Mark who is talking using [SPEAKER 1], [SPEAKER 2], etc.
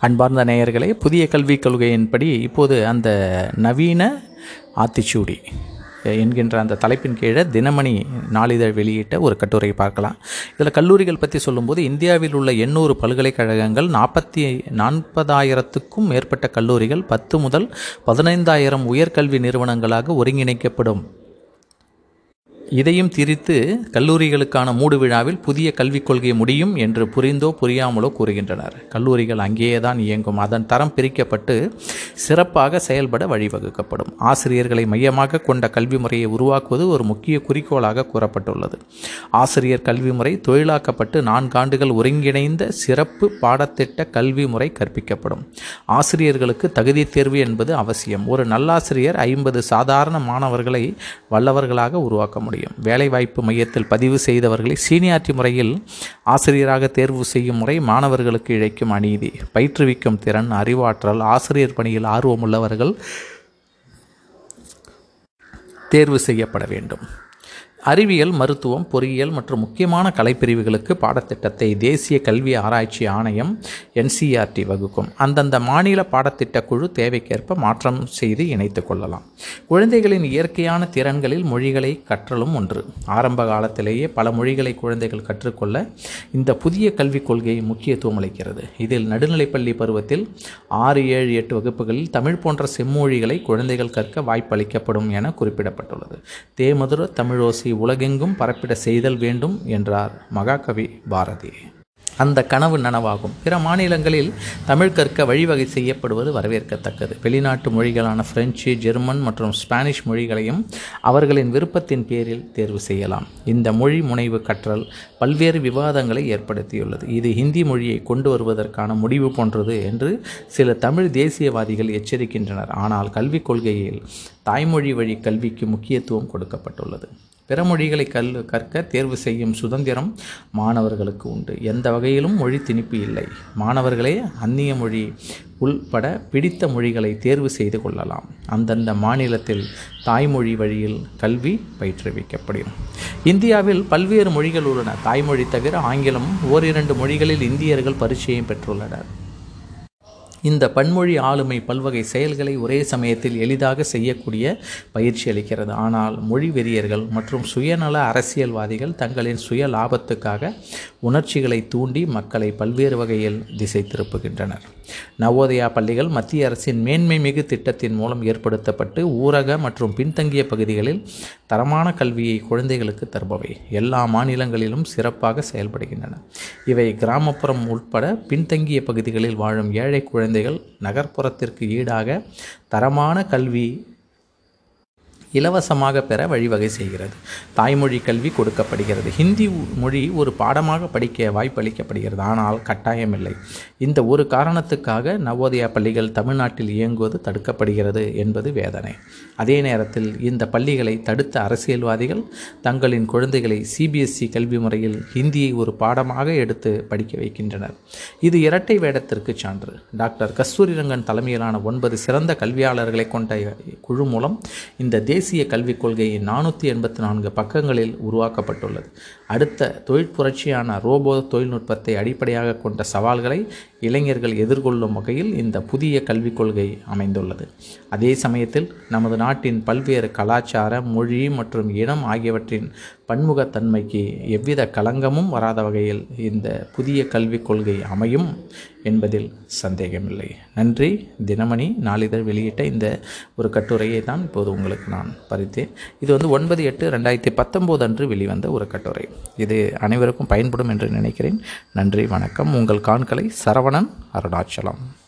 [SPEAKER 1] அன்பார்ந்த நேயர்களே புதிய கல்விக் கொள்கையின்படி இப்போது அந்த நவீன ஆத்திச்சூடி என்கின்ற அந்த தலைப்பின் கீழே தினமணி நாளிதழ் வெளியிட்ட ஒரு கட்டுரை பார்க்கலாம். இதில் கல்லூரிகள் பற்றி சொல்லும்போது இந்தியாவில் உள்ள எண்ணூறு பல்கலைக்கழகங்கள் நாற்பத்தி நாற்பதாயிரத்துக்கும் மேற்பட்ட கல்லூரிகள் பத்து முதல் பதினைந்தாயிரம் உயர்கல்வி நிறுவனங்களாக ஒருங்கிணைக்கப்படும் இதையும் திரித்து கல்லூரிகளுக்கான மூடு விழாவில் புதிய கல்விக் கொள்கை முடியும் என்று புரிந்தோ புரியாமலோ கூறுகின்றனர். கல்லூரிகள் அங்கேயே தான் இயங்கும். அதன் தரம் பிரிக்கப்பட்டு சிறப்பாக செயல்பட வழிவகுக்கப்படும். ஆசிரியர்களை மையமாக கொண்ட கல்வி முறையை உருவாக்குவது ஒரு முக்கிய குறிக்கோளாக கூறப்பட்டுள்ளது. ஆசிரியர் கல்வி முறை தொழிலாக்கப்பட்டு நான்காண்டுகள் ஒருங்கிணைந்த சிறப்பு பாடத்திட்ட கல்வி முறை கற்பிக்கப்படும். ஆசிரியர்களுக்கு தகுதி தேர்வு என்பது அவசியம். ஒரு நல்லாசிரியர் ஐம்பது சாதாரண மாணவர்களை வல்லவர்களாக உருவாக்க முடியும். வேலைவாய்ப்பு மையத்தில் பதிவு செய்தவர்களை சீனியாரிட்டி முறையில் ஆசிரியராக தேர்வு செய்யும் முறை மாணவர்களுக்கு இழைக்கும் அநீதி. பயிற்றுவிக்கும் திறன் அறிவாற்றல் ஆசிரியர் பணியில் ஆர்வமுள்ளவர்கள் தேர்வு செய்யப்பட வேண்டும். அறிவியல் மருத்துவம் பொறியியல் மற்றும் முக்கியமான கலைப்பிரிவுகளுக்கு பாடத்திட்டத்தை தேசிய கல்வி ஆராய்ச்சி ஆணையம் என்சிஆர்டி வகுக்கும். அந்தந்த மாநில பாடத்திட்ட குழு தேவைக்கேற்ப மாற்றம் செய்து இணைத்து கொள்ளலாம். குழந்தைகளின் இயற்கையான திறன்களில் மொழிகளை கற்றலும் ஒன்று. ஆரம்ப காலத்திலேயே பல மொழிகளை குழந்தைகள் கற்றுக்கொள்ள இந்த புதிய கல்விக் கொள்கை முக்கியத்துவம் அளிக்கிறது. இதில் நடுநிலைப்பள்ளி பருவத்தில் ஆறு ஏழு எட்டு வகுப்புகளில் தமிழ் போன்ற செம்மொழிகளை குழந்தைகள் கற்க வாய்ப்பளிக்கப்படும் என குறிப்பிடப்பட்டுள்ளது. தேமதுர தமிழோசி உலகெங்கும் பரப்பிட செய்தல் வேண்டும் என்றார் மகாகவி பாரதி. அந்த கனவு நனவாகும். பிற மாநிலங்களில் தமிழ் கற்க வழிவகை செய்யப்படுவது வரவேற்கத்தக்கது. வெளிநாட்டு மொழிகளான பிரெஞ்சு ஜெர்மன் மற்றும் ஸ்பானிஷ் மொழிகளையும் அவர்களின் விருப்பத்தின் பேரில் தேர்வு செய்யலாம். இந்த மொழி முனைவு கற்றல் பல்வேறு விவாதங்களை ஏற்படுத்தியுள்ளது. இது ஹிந்தி மொழியை கொண்டு வருவதற்கான முடிவு போன்றது என்று சில தமிழ் தேசியவாதிகள் எச்சரிக்கின்றனர். ஆனால் கல்விக் கொள்கையில் தாய்மொழி வழி கல்விக்கு முக்கியத்துவம் கொடுக்கப்பட்டுள்ளது. பிற மொழிகளை கல் கற்க தேர்வு செய்யும் சுதந்திரம் மாணவர்களுக்கு உண்டு. எந்த வகையிலும் மொழி திணிப்பு இல்லை. மாணவர்களே அந்நிய மொழி உள்பட பிடித்த மொழிகளை தேர்வு செய்து கொள்ளலாம். அந்தந்த மாநிலத்தில் தாய்மொழி வழியில் கல்வி பயிற்றுவிக்கப்படும். இந்தியாவில் பல்வேறு மொழிகள் உள்ளன. தாய்மொழி தவிர ஆங்கிலம் ஓரிரண்டு மொழிகளில் இந்தியர்கள் பரிச்சயம் பெற்றுள்ளனர். இந்த பன்மொழி ஆளுமை பல்வகை செயல்களை ஒரே சமயத்தில் எளிதாக செய்யக்கூடிய பயிற்சி அளிக்கிறது. ஆனால் மொழி வெறியர்கள் மற்றும் சுயநல அரசியல்வாதிகள் தங்களின் சுய லாபத்துக்காக உணர்ச்சிகளை தூண்டி மக்களை பல்வேறு வகையில் திசை திருப்புகின்றனர். நவோதயா பள்ளிகள் மத்திய அரசின் மேன்மை மிகு திட்டத்தின் மூலம் ஏற்படுத்தப்பட்டு ஊரக மற்றும் பின்தங்கிய பகுதிகளில் தரமான கல்வியை குழந்தைகளுக்கு தருபவை. எல்லா மாநிலங்களிலும் சிறப்பாக செயல்படுகின்றன. இவை கிராமப்புறம் உட்பட பின்தங்கிய பகுதிகளில் வாழும் ஏழை குழந்தைகள் நகர்ப்புறத்திற்கு ஈடாக தரமான கல்வி இலவசமாக பெற வழிவகை செய்கிறது. தாய்மொழி கல்வி கொடுக்கப்படுகிறது. ஹிந்தி மொழி ஒரு பாடமாக படிக்க வாய்ப்பளிக்கப்படுகிறது. ஆனால் கட்டாயமில்லை. இந்த ஒரு காரணத்துக்காக நவோதயா பள்ளிகள் தமிழ்நாட்டில் இயங்குவது தடுக்கப்படுகிறது என்பது வேதனை. அதே நேரத்தில் இந்த பள்ளிகளை தடுத்த அரசியல்வாதிகள் தங்களின் குழந்தைகளை சிபிஎஸ்இ கல்வி முறையில் ஹிந்தியை ஒரு பாடமாக எடுத்து படிக்க வைக்கின்றனர். இது இரட்டை வேடத்திற்கு சான்று. டாக்டர் கஸ்தூரிரங்கன் தலைமையிலான ஒன்பது சிறந்த கல்வியாளர்களை கொண்ட குழு மூலம் இந்த தேசிய தேசிய கல்விக் கொள்கையின் நானூற்றி எண்பத்தி நான்கு பக்கங்களில் உருவாக்கப்பட்டுள்ளது. அடுத்த தொழிற்புரட்சியான ரோபோ தொழில்நுட்பத்தை அடிப்படையாக கொண்ட சவால்களை இளைஞர்கள் எதிர்கொள்ளும் வகையில் இந்த புதிய கல்விக் கொள்கை அமைந்துள்ளது. அதே சமயத்தில் நமது நாட்டின் பல்வேறு கலாச்சார மொழி மற்றும் இனம் ஆகியவற்றின் பன்முகத்தன்மைக்கு எவ்வித களங்கமும் வராத வகையில் இந்த புதிய கல்விக் கொள்கை அமையும் என்பதில் சந்தேகமில்லை. நன்றி. தினமணி நாளிதழ் வெளியிட்ட இந்த ஒரு கட்டுரையை தான் இப்போது உங்களுக்கு நான் பறித்தேன். இது வந்து ஒன்பது எட்டு ரெண்டாயிரத்தி பத்தொம்போது அன்று வெளிவந்த ஒரு கட்டுரை. இது அனைவருக்கும் பயன்படும் என்று நினைக்கிறேன். நன்றி. வணக்கம். உங்கள் காண்களை சரவணன் அருணாச்சலம்.